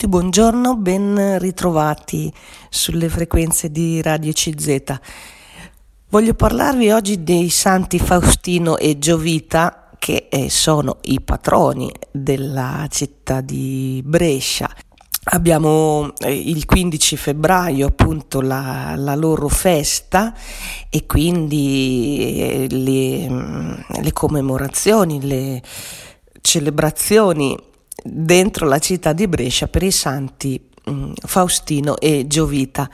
tutti, buongiorno, ben ritrovati sulle frequenze di Radio CZ. Voglio parlarvi oggi dei santi Faustino e Giovita che eh, sono i patroni della città di Brescia. Abbiamo eh, il 15 febbraio appunto la, la loro festa e quindi eh, le, mm, le commemorazioni, le celebrazioni dentro la città di Brescia per i santi mm, Faustino e Giovita.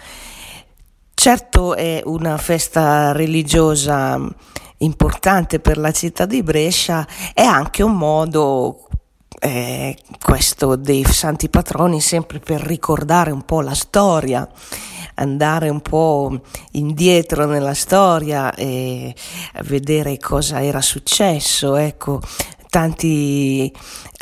Certo è una festa religiosa importante per la città di Brescia, è anche un modo eh, questo dei santi patroni sempre per ricordare un po' la storia andare un po' indietro nella storia e vedere cosa era successo, ecco, tanti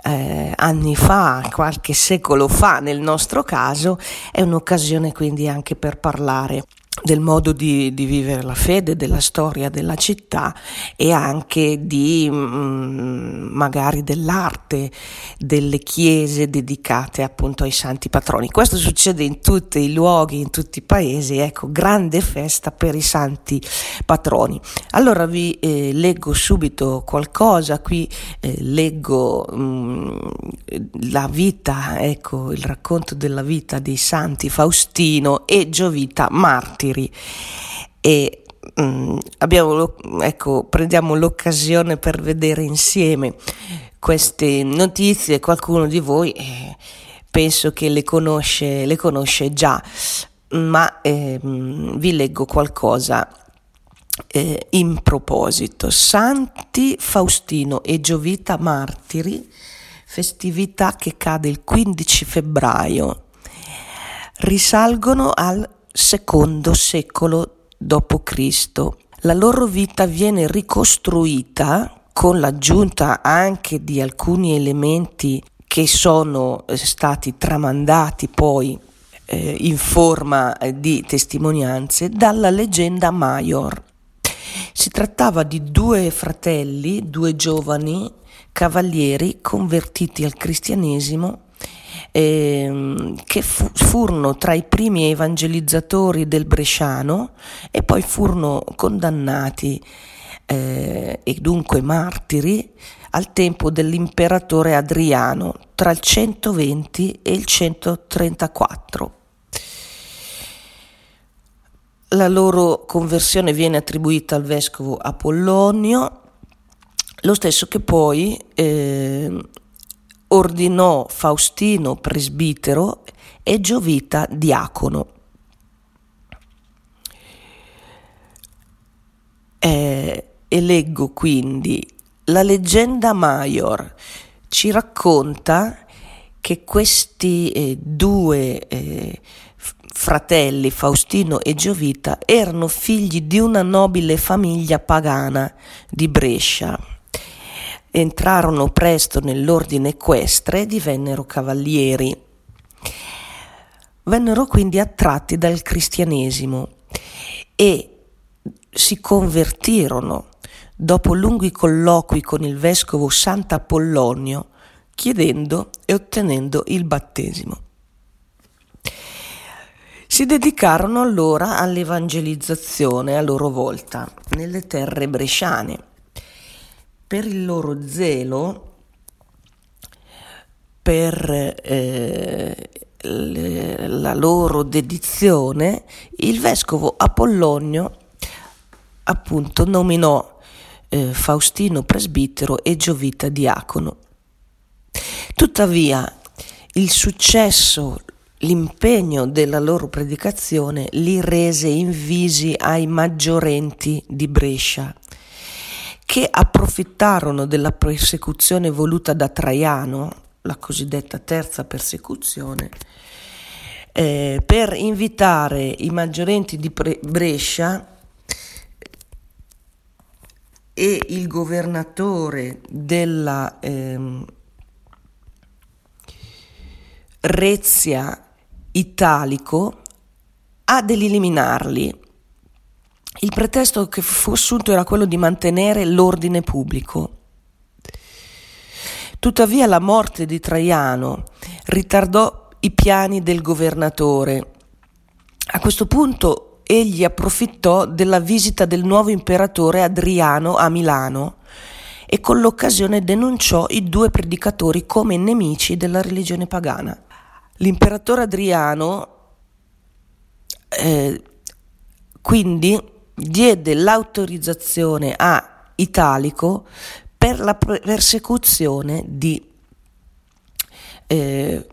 eh, anni fa, qualche secolo fa nel nostro caso, è un'occasione quindi anche per parlare del modo di, di, vivere la fede, della storia della città e anche di mm, magari dell'arte delle chiese dedicate appunto ai santi patroni. Questo succede in tutti i luoghi, in tutti i paesi, ecco, grande festa per i santi patroni. Allora vi eh, leggo subito qualcosa, qui eh, leggo mm, la vita, ecco, il racconto della vita dei santi Faustino e Giovita Marti martiri e mm, abbiamo, ecco, prendiamo l'occasione per vedere insieme queste notizie, qualcuno di voi eh, penso che le conosce, le conosce già, ma eh, vi leggo qualcosa eh, in proposito. Santi Faustino e Giovita Martiri, festività che cade il 15 febbraio, risalgono al secondo secolo d.C. La loro vita viene ricostruita con l'aggiunta anche di alcuni elementi che sono eh, stati tramandati poi eh, in forma eh, di testimonianze dalla leggenda Maior. Si trattava di due fratelli, due giovani cavalieri convertiti al cristianesimo ehm, che fu, furono tra i primi evangelizzatori del Bresciano e poi furono condannati eh, e dunque martiri al tempo dell'imperatore Adriano tra il 120 e il 134. La loro conversione viene attribuita al vescovo Apollonio, lo stesso che poi eh, ordinò Faustino presbitero e Giovita diacono. Eh, e leggo quindi la leggenda Maior ci racconta che questi eh, due eh, fratelli, Faustino e Giovita, erano figli di una nobile famiglia pagana di Brescia entrarono presto nell'ordine equestre e divennero cavalieri. Vennero quindi attratti dal cristianesimo e si convertirono dopo lunghi colloqui con il vescovo Sant'Apollonio, chiedendo e ottenendo il battesimo. Si dedicarono allora all'evangelizzazione a loro volta nelle terre bresciane per il loro zelo, per eh, le, la loro dedizione, il vescovo Apollonio appunto nominò eh, Faustino presbitero e Giovita diacono. Tuttavia il successo, l'impegno della loro predicazione li rese invisi ai maggiorenti di Brescia che approfittarono della persecuzione voluta da Traiano, la cosiddetta terza persecuzione, eh, per invitare i maggiorenti di Brescia e il governatore della eh, Rezia Italico ad eliminarli il pretesto che fu assunto era quello di mantenere l'ordine pubblico. Tuttavia la morte di Traiano ritardò i piani del governatore. A questo punto egli approfittò della visita del nuovo imperatore Adriano a Milano e con l'occasione denunciò i due predicatori come nemici della religione pagana. L'imperatore Adriano eh, quindi diede l'autorizzazione a Italico per la persecuzione di, eh,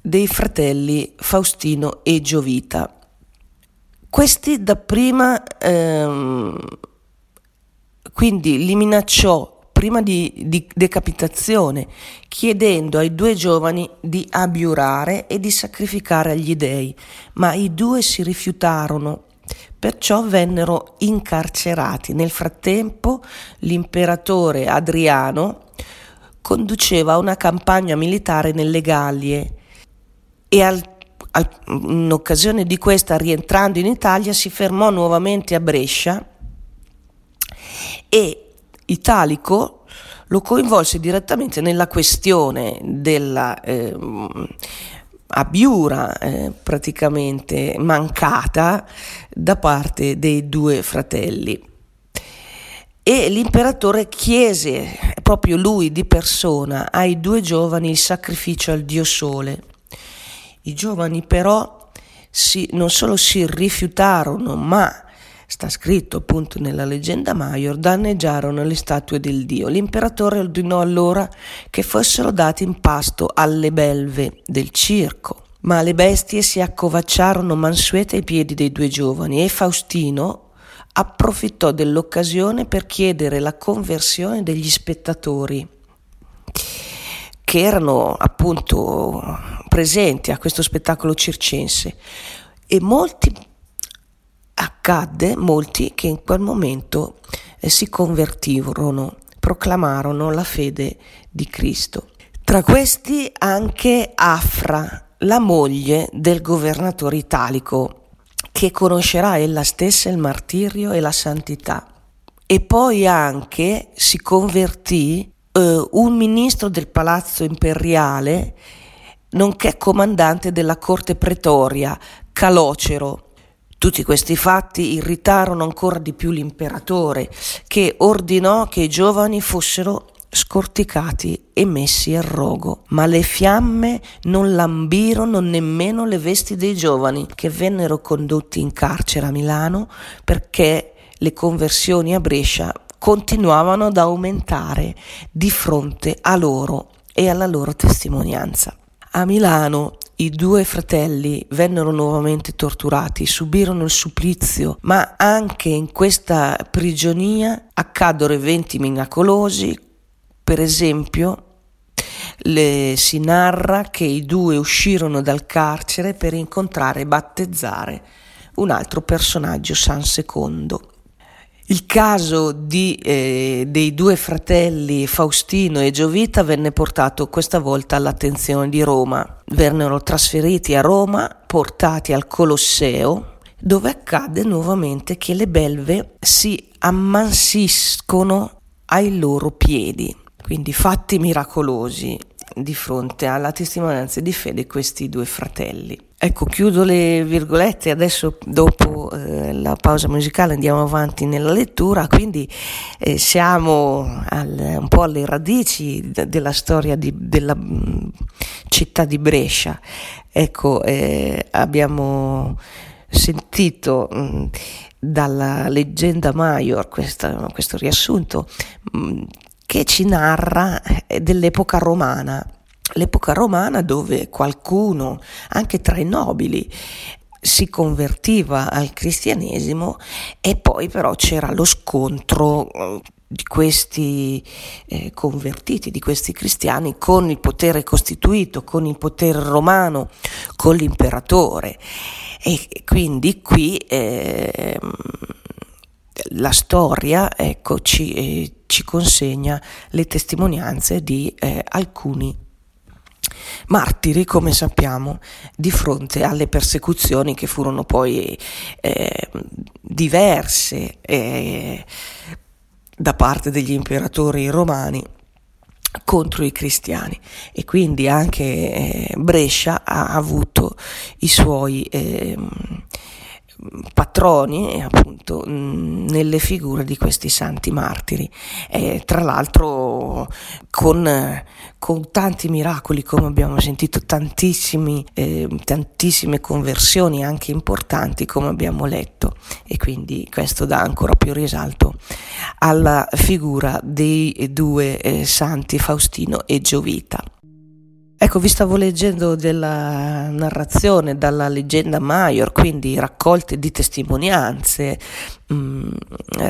dei fratelli Faustino e Giovita. Questi dapprima ehm, quindi li minacciò prima di, di, decapitazione, chiedendo ai due giovani di abiurare e di sacrificare agli dei, ma i due si rifiutarono, perciò vennero incarcerati. Nel frattempo l'imperatore Adriano conduceva una campagna militare nelle Gallie e al, al, in occasione di questa, rientrando in Italia, si fermò nuovamente a Brescia e Italico lo coinvolse direttamente nella questione della eh, abiura eh, praticamente mancata da parte dei due fratelli. E l'imperatore chiese proprio lui di persona ai due giovani il sacrificio al dio sole. I giovani però si, non solo si rifiutarono, ma sta scritto appunto nella leggenda Maior, danneggiarono le statue del dio. L'imperatore ordinò allora che fossero dati in pasto alle belve del circo. Ma le bestie si accovacciarono mansuete ai piedi dei due giovani e Faustino approfittò dell'occasione per chiedere la conversione degli spettatori che erano appunto presenti a questo spettacolo circense e molti accadde molti che in quel momento eh, si convertirono, proclamarono la fede di Cristo. Tra questi anche Afra, la moglie del governatore italico, che conoscerà ella stessa il martirio e la santità. E poi anche si convertì eh, un ministro del palazzo imperiale, nonché comandante della corte pretoria, Calocero, tutti questi fatti irritarono ancora di più l'imperatore, che ordinò che i giovani fossero scorticati e messi a rogo. Ma le fiamme non lambirono nemmeno le vesti dei giovani, che vennero condotti in carcere a Milano perché le conversioni a Brescia continuavano ad aumentare di fronte a loro e alla loro testimonianza. A Milano i due fratelli vennero nuovamente torturati, subirono il supplizio, ma anche in questa prigionia accaddero eventi miracolosi. Per esempio, le, si narra che i due uscirono dal carcere per incontrare e battezzare un altro personaggio, San Secondo. Il caso di, eh, dei due fratelli Faustino e Giovita venne portato questa volta all'attenzione di Roma. Vennero trasferiti a Roma, portati al Colosseo, dove accade nuovamente che le belve si ammansiscono ai loro piedi. Quindi fatti miracolosi di fronte alla testimonianza di fede di questi due fratelli. Ecco, chiudo le virgolette, adesso dopo eh, la pausa musicale andiamo avanti nella lettura, quindi eh, siamo al, un po' alle radici de- della storia di, della mh, mm, città di Brescia. Ecco, eh, abbiamo sentito mh, mm, dalla leggenda Maior questa, questo riassunto mh, mm, che ci narra eh, dell'epoca romana l'epoca romana dove qualcuno, anche tra i nobili, si convertiva al cristianesimo e poi però c'era lo scontro eh, di questi eh, convertiti, di questi cristiani con il potere costituito, con il potere romano, con l'imperatore. E quindi qui eh, la storia ecco, ci, eh, ci, consegna le testimonianze di eh, alcuni martiri, come sappiamo, di fronte alle persecuzioni che furono poi eh, diverse eh, da parte degli imperatori romani contro i cristiani. E quindi anche eh, Brescia ha avuto i suoi eh, patroni appunto nelle figure di questi santi martiri e tra l'altro con, con tanti miracoli come abbiamo sentito eh, tantissime conversioni anche importanti come abbiamo letto e quindi questo dà ancora più risalto alla figura dei due eh, santi Faustino e Giovita. Ecco, vi stavo leggendo della narrazione dalla leggenda Maior, quindi raccolte di testimonianze mh, mm,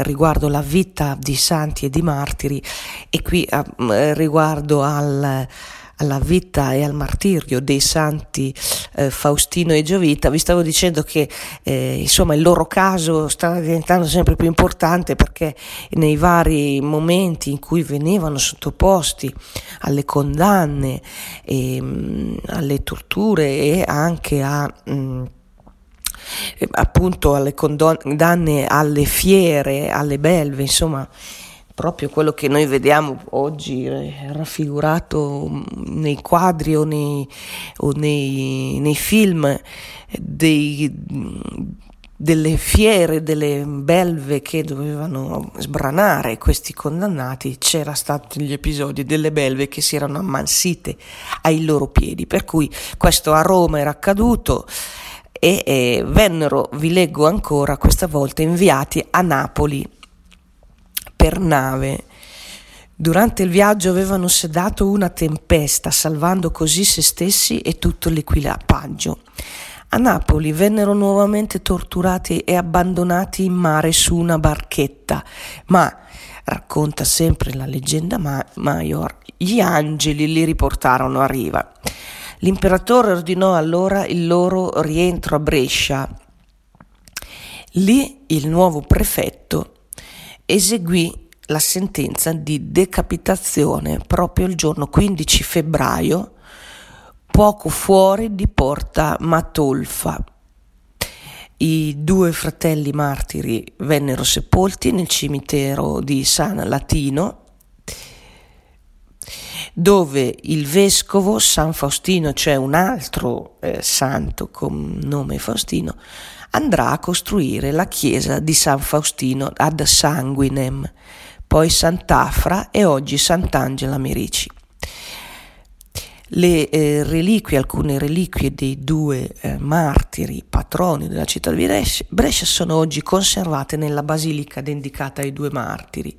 riguardo la vita di santi e di martiri e qui eh, riguardo al alla vita e al martirio dei santi eh, Faustino e Giovita, vi stavo dicendo che eh, insomma il loro caso sta diventando sempre più importante perché nei vari momenti in cui venivano sottoposti alle condanne, e, mh, mm, alle torture e anche a mh, mm, appunto alle condanne alle fiere, alle belve, insomma proprio quello che noi vediamo oggi raffigurato nei quadri o nei, o nei, nei film dei, delle fiere, delle belve che dovevano sbranare questi condannati, c'era stati gli episodi delle belve che si erano ammansite ai loro piedi, per cui questo a Roma era accaduto e, e vennero, vi leggo ancora, questa volta inviati a Napoli per nave. Durante il viaggio avevano sedato una tempesta, salvando così se stessi e tutto l'equipaggio. A Napoli vennero nuovamente torturati e abbandonati in mare su una barchetta, ma, racconta sempre la leggenda Maior, gli angeli li riportarono a riva. L'imperatore ordinò allora il loro rientro a Brescia. Lì il nuovo prefetto eseguì la sentenza di decapitazione proprio il giorno 15 febbraio, poco fuori di Porta Matolfa. I due fratelli martiri vennero sepolti nel cimitero di San Latino, dove il vescovo San Faustino, cioè un altro eh, santo con nome Faustino, andrà a costruire la chiesa di San Faustino ad Sanguinem, poi Sant'Afra e oggi Sant'Angela Merici. Le eh, reliquie, alcune reliquie dei due eh, martiri patroni della città di Brescia, sono oggi conservate nella basilica dedicata ai due martiri.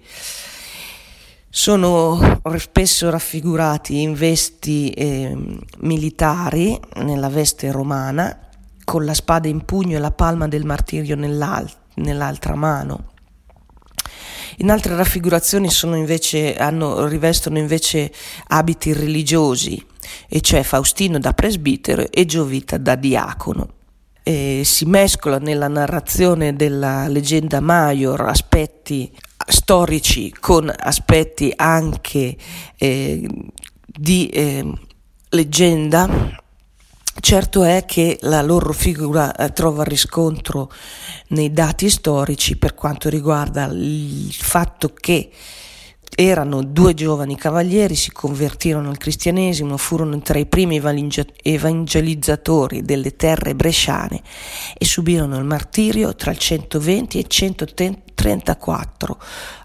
Sono spesso raffigurati in vesti eh, militari, nella veste romana, con la spada in pugno e la palma del martirio nell'al- nell'altra mano. In altre raffigurazioni invece, hanno, rivestono invece abiti religiosi, e cioè Faustino da presbitero e Giovita da diacono. E si mescola nella narrazione della leggenda Maior aspetti storici con aspetti anche eh, di eh, leggenda Certo è che la loro figura eh, trova riscontro nei dati storici per quanto riguarda il fatto che erano due giovani cavalieri, si convertirono al cristianesimo, furono tra i primi evangelizzatori delle terre bresciane e subirono il martirio tra il 120 e il 134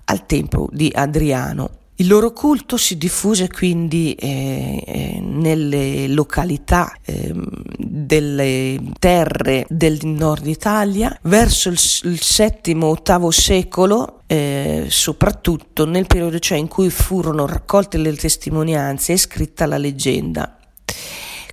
al tempo di Adriano il loro culto si diffuse quindi eh, eh, nelle località eh, delle terre del nord Italia verso il, il VII-VIII secolo, eh, soprattutto nel periodo cioè in cui furono raccolte le testimonianze e scritta la leggenda.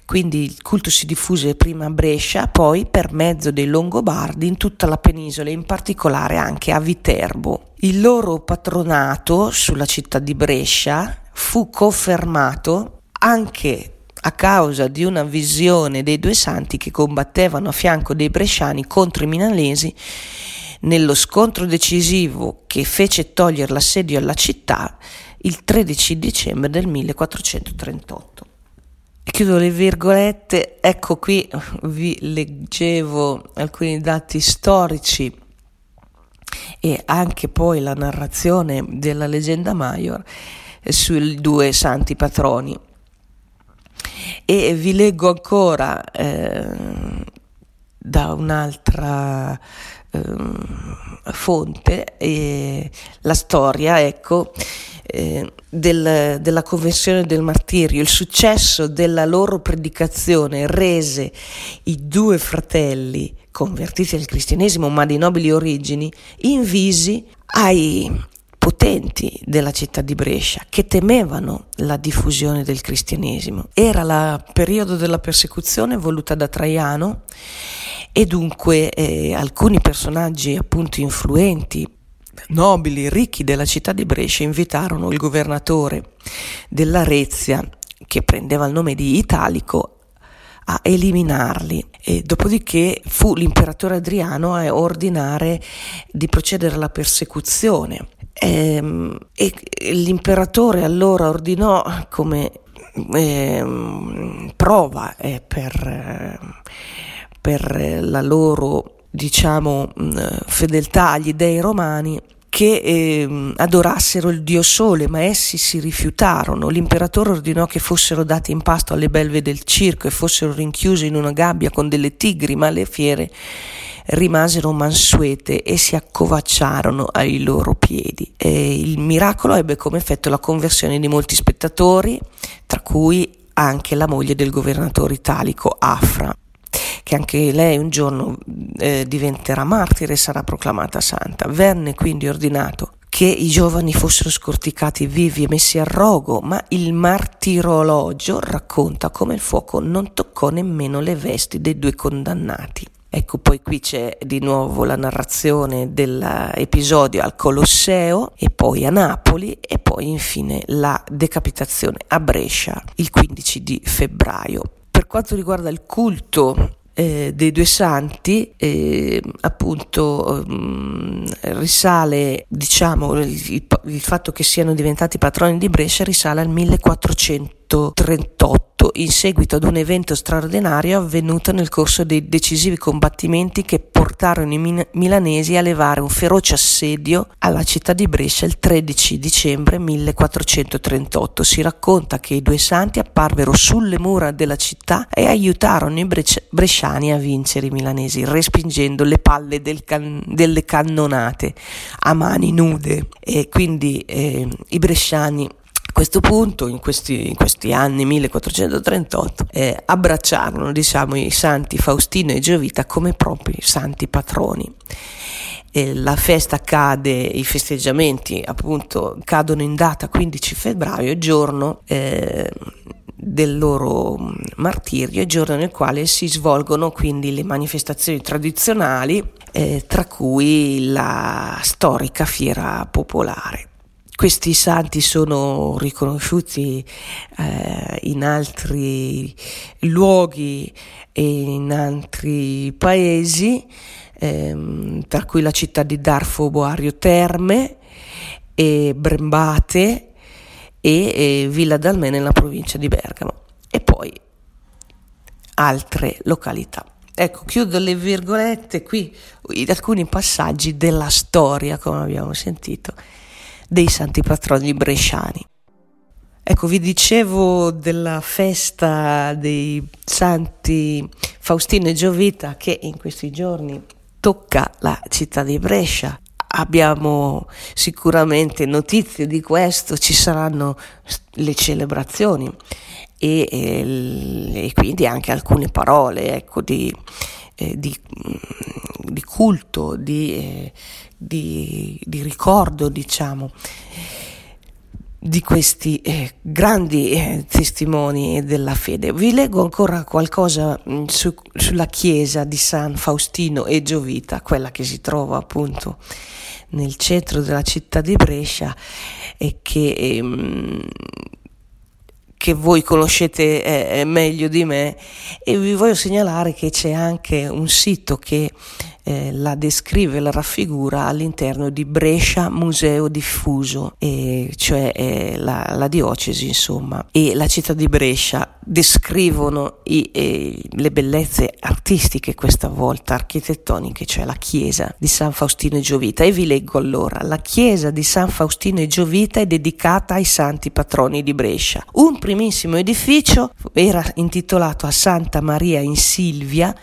Quindi il culto si diffuse prima a Brescia, poi per mezzo dei Longobardi in tutta la penisola, in particolare anche a Viterbo. Il loro patronato sulla città di Brescia fu confermato anche a causa di una visione dei due santi che combattevano a fianco dei bresciani contro i milanesi nello scontro decisivo che fece togliere l'assedio alla città il 13 dicembre del 1438 chiudo le virgolette, ecco qui vi leggevo alcuni dati storici e anche poi la narrazione della leggenda Maior sui due santi patroni. E vi leggo ancora eh, da un'altra eh, fonte eh, la storia, ecco, eh, del, della convenzione del martirio, il successo della loro predicazione rese i due fratelli convertiti al cristianesimo ma di nobili origini invisi ai potenti della città di Brescia che temevano la diffusione del cristianesimo. Era il periodo della persecuzione voluta da Traiano e dunque eh, alcuni personaggi appunto influenti nobili, ricchi della città di Brescia invitarono il governatore dell'Arezia, che prendeva il nome di Italico, a eliminarli. E dopodiché fu l'imperatore Adriano a ordinare di procedere alla persecuzione. E, ehm, e l'imperatore allora ordinò come eh, prova eh, per, per la loro diciamo, fedeltà agli dei romani che eh, adorassero il dio sole, ma essi si rifiutarono. L'imperatore ordinò che fossero dati in pasto alle belve del circo e fossero rinchiusi in una gabbia con delle tigri, ma le fiere rimasero mansuete e si accovacciarono ai loro piedi. E il miracolo ebbe come effetto la conversione di molti spettatori, tra cui anche la moglie del governatore italico Afra che anche lei un giorno eh, diventerà martire e sarà proclamata santa. Venne quindi ordinato che i giovani fossero scorticati vivi e messi a rogo, ma il martirologio racconta come il fuoco non toccò nemmeno le vesti dei due condannati. Ecco, poi qui c'è di nuovo la narrazione dell'episodio al Colosseo e poi a Napoli e poi infine la decapitazione a Brescia il 15 di febbraio. Per quanto riguarda il culto eh, dei due santi eh, appunto um, risale diciamo il, il, fatto che siano diventati patroni di Brescia risale al 1438 in seguito ad un evento straordinario avvenuto nel corso dei decisivi combattimenti che portarono i milanesi a levare un feroce assedio alla città di Brescia il 13 dicembre 1438. Si racconta che i due santi apparvero sulle mura della città e aiutarono i bresci- bresciani a vincere i milanesi, respingendo le palle del can- delle cannonate a mani nude. E quindi eh, i bresciani questo punto, in questi, in questi anni 1438, eh, abbracciarono diciamo, i santi Faustino e Giovita come propri santi patroni. E la festa cade, i festeggiamenti appunto cadono in data 15 febbraio, giorno eh, del loro martirio, giorno nel quale si svolgono quindi le manifestazioni tradizionali, eh, tra cui la storica fiera popolare. Questi santi sono riconosciuti eh, in altri luoghi e in altri paesi, ehm, tra cui la città di Darfo Boario Terme e Brembate e, e Villa d'Alme nella provincia di Bergamo e poi altre località. Ecco, chiudo le virgolette qui, alcuni passaggi della storia, come abbiamo sentito dei santi patroni bresciani. Ecco, vi dicevo della festa dei santi Faustino e Giovita che in questi giorni tocca la città di Brescia. Abbiamo sicuramente notizie di questo, ci saranno le celebrazioni e, e, quindi anche alcune parole ecco, di, eh, di, di, culto, di, eh, di, di ricordo, diciamo, di questi eh, grandi eh, testimoni della fede. Vi leggo ancora qualcosa mh, mm, su, sulla chiesa di San Faustino e Giovita, quella che si trova appunto nel centro della città di Brescia e che, ehm, che voi conoscete eh, meglio di me e vi voglio segnalare che c'è anche un sito che eh, la descrive, la raffigura all'interno di Brescia Museo Diffuso, eh, cioè eh, la, la, diocesi insomma, e la città di Brescia descrivono i, eh, le bellezze artistiche questa volta, architettoniche, cioè la chiesa di San Faustino e Giovita. E vi leggo allora, la chiesa di San Faustino e Giovita è dedicata ai santi patroni di Brescia. Un primissimo edificio era intitolato a Santa Maria in Silvia,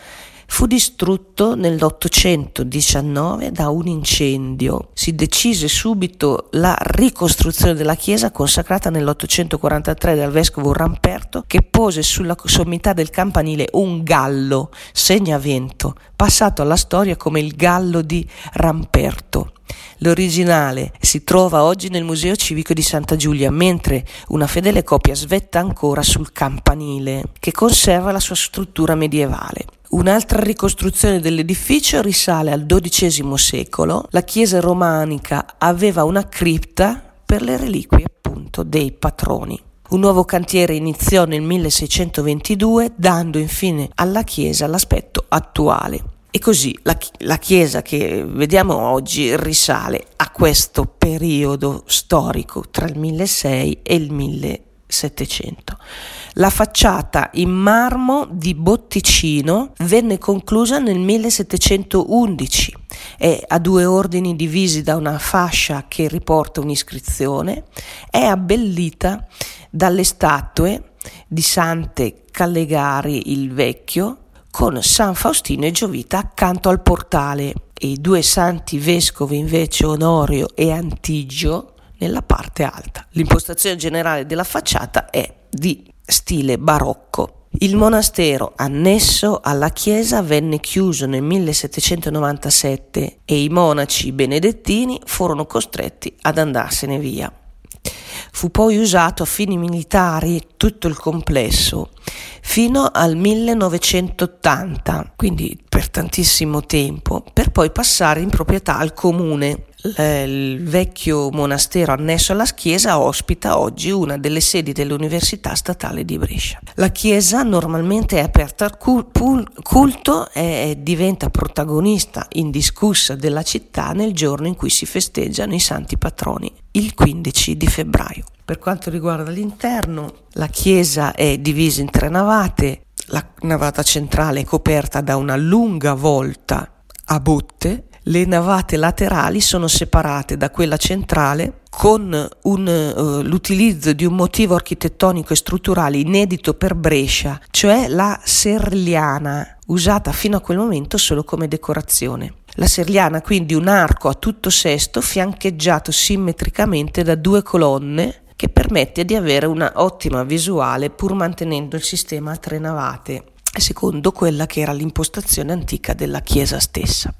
fu distrutto nell'819 da un incendio. Si decise subito la ricostruzione della chiesa consacrata nell'843 dal vescovo Ramperto che pose sulla sommità del campanile un gallo segnavento, passato alla storia come il gallo di Ramperto. L'originale si trova oggi nel Museo Civico di Santa Giulia, mentre una fedele copia svetta ancora sul campanile, che conserva la sua struttura medievale. Un'altra ricostruzione dell'edificio risale al XII secolo. La chiesa romanica aveva una cripta per le reliquie appunto dei patroni. Un nuovo cantiere iniziò nel 1622 dando infine alla chiesa l'aspetto attuale. E così la, la, chiesa che vediamo oggi risale a questo periodo storico tra il 1600 e il 1700. La facciata in marmo di Botticino venne conclusa nel 1711 è a due ordini divisi da una fascia che riporta un'iscrizione, è abbellita dalle statue di Sante Callegari il Vecchio con San Faustino e Giovita accanto al portale i due santi vescovi invece Onorio e Antigio nella parte alta. L'impostazione generale della facciata è di stile barocco. Il monastero annesso alla chiesa venne chiuso nel 1797 e i monaci benedettini furono costretti ad andarsene via. Fu poi usato a fini militari tutto il complesso fino al 1980, quindi per tantissimo tempo, per poi passare in proprietà al comune il vecchio monastero annesso alla chiesa ospita oggi una delle sedi dell'Università Statale di Brescia. La chiesa normalmente è aperta al culto e diventa protagonista indiscussa della città nel giorno in cui si festeggiano i santi patroni, il 15 di febbraio. Per quanto riguarda l'interno, la chiesa è divisa in tre navate, la navata centrale è coperta da una lunga volta a botte le navate laterali sono separate da quella centrale con un, uh, l'utilizzo di un motivo architettonico e strutturale inedito per Brescia, cioè la serliana, usata fino a quel momento solo come decorazione. La serliana quindi un arco a tutto sesto fiancheggiato simmetricamente da due colonne che permette di avere una ottima visuale pur mantenendo il sistema a tre navate, secondo quella che era l'impostazione antica della chiesa stessa.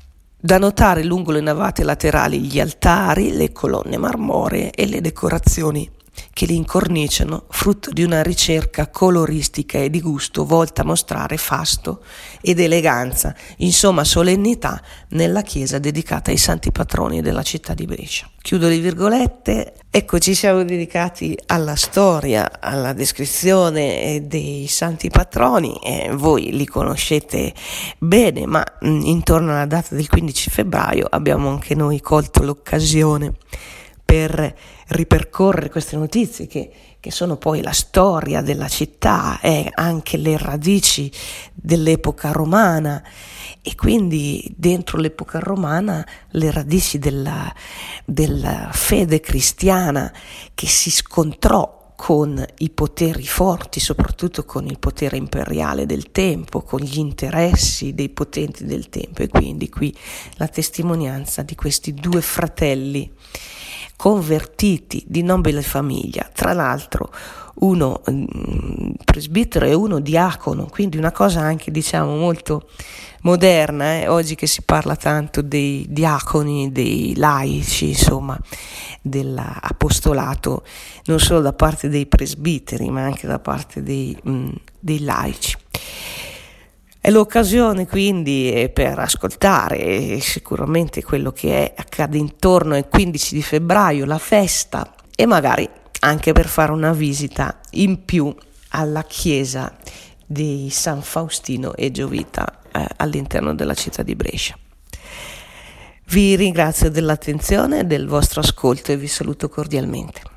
Da notare lungo le navate laterali gli altari, le colonne marmoree e le decorazioni che li incorniciano, frutto di una ricerca coloristica e di gusto volta a mostrare fasto ed eleganza, insomma solennità, nella chiesa dedicata ai santi patroni della città di Brescia. Chiudo le virgolette, ecco ci siamo dedicati alla storia, alla descrizione dei santi patroni, eh, voi li conoscete bene, ma mm, intorno alla data del 15 febbraio abbiamo anche noi colto l'occasione per ripercorrere queste notizie che, che sono poi la storia della città e anche le radici dell'epoca romana. E quindi dentro l'epoca romana le radici della, della fede cristiana che si scontrò con i poteri forti, soprattutto con il potere imperiale del tempo, con gli interessi dei potenti del tempo. E quindi qui la testimonianza di questi due fratelli convertiti di nobile famiglia, tra l'altro uno mm, presbitero e uno diacono, quindi una cosa anche diciamo molto moderna, eh? oggi che si parla tanto dei diaconi, dei laici, insomma, dell'apostolato, non solo da parte dei presbiteri, ma anche da parte dei, mh, mm, dei laici. È l'occasione quindi per ascoltare sicuramente quello che accade intorno al 15 di febbraio, la festa e magari anche per fare una visita in più alla chiesa di San Faustino e Giovita eh, all'interno della città di Brescia. Vi ringrazio dell'attenzione e del vostro ascolto e vi saluto cordialmente.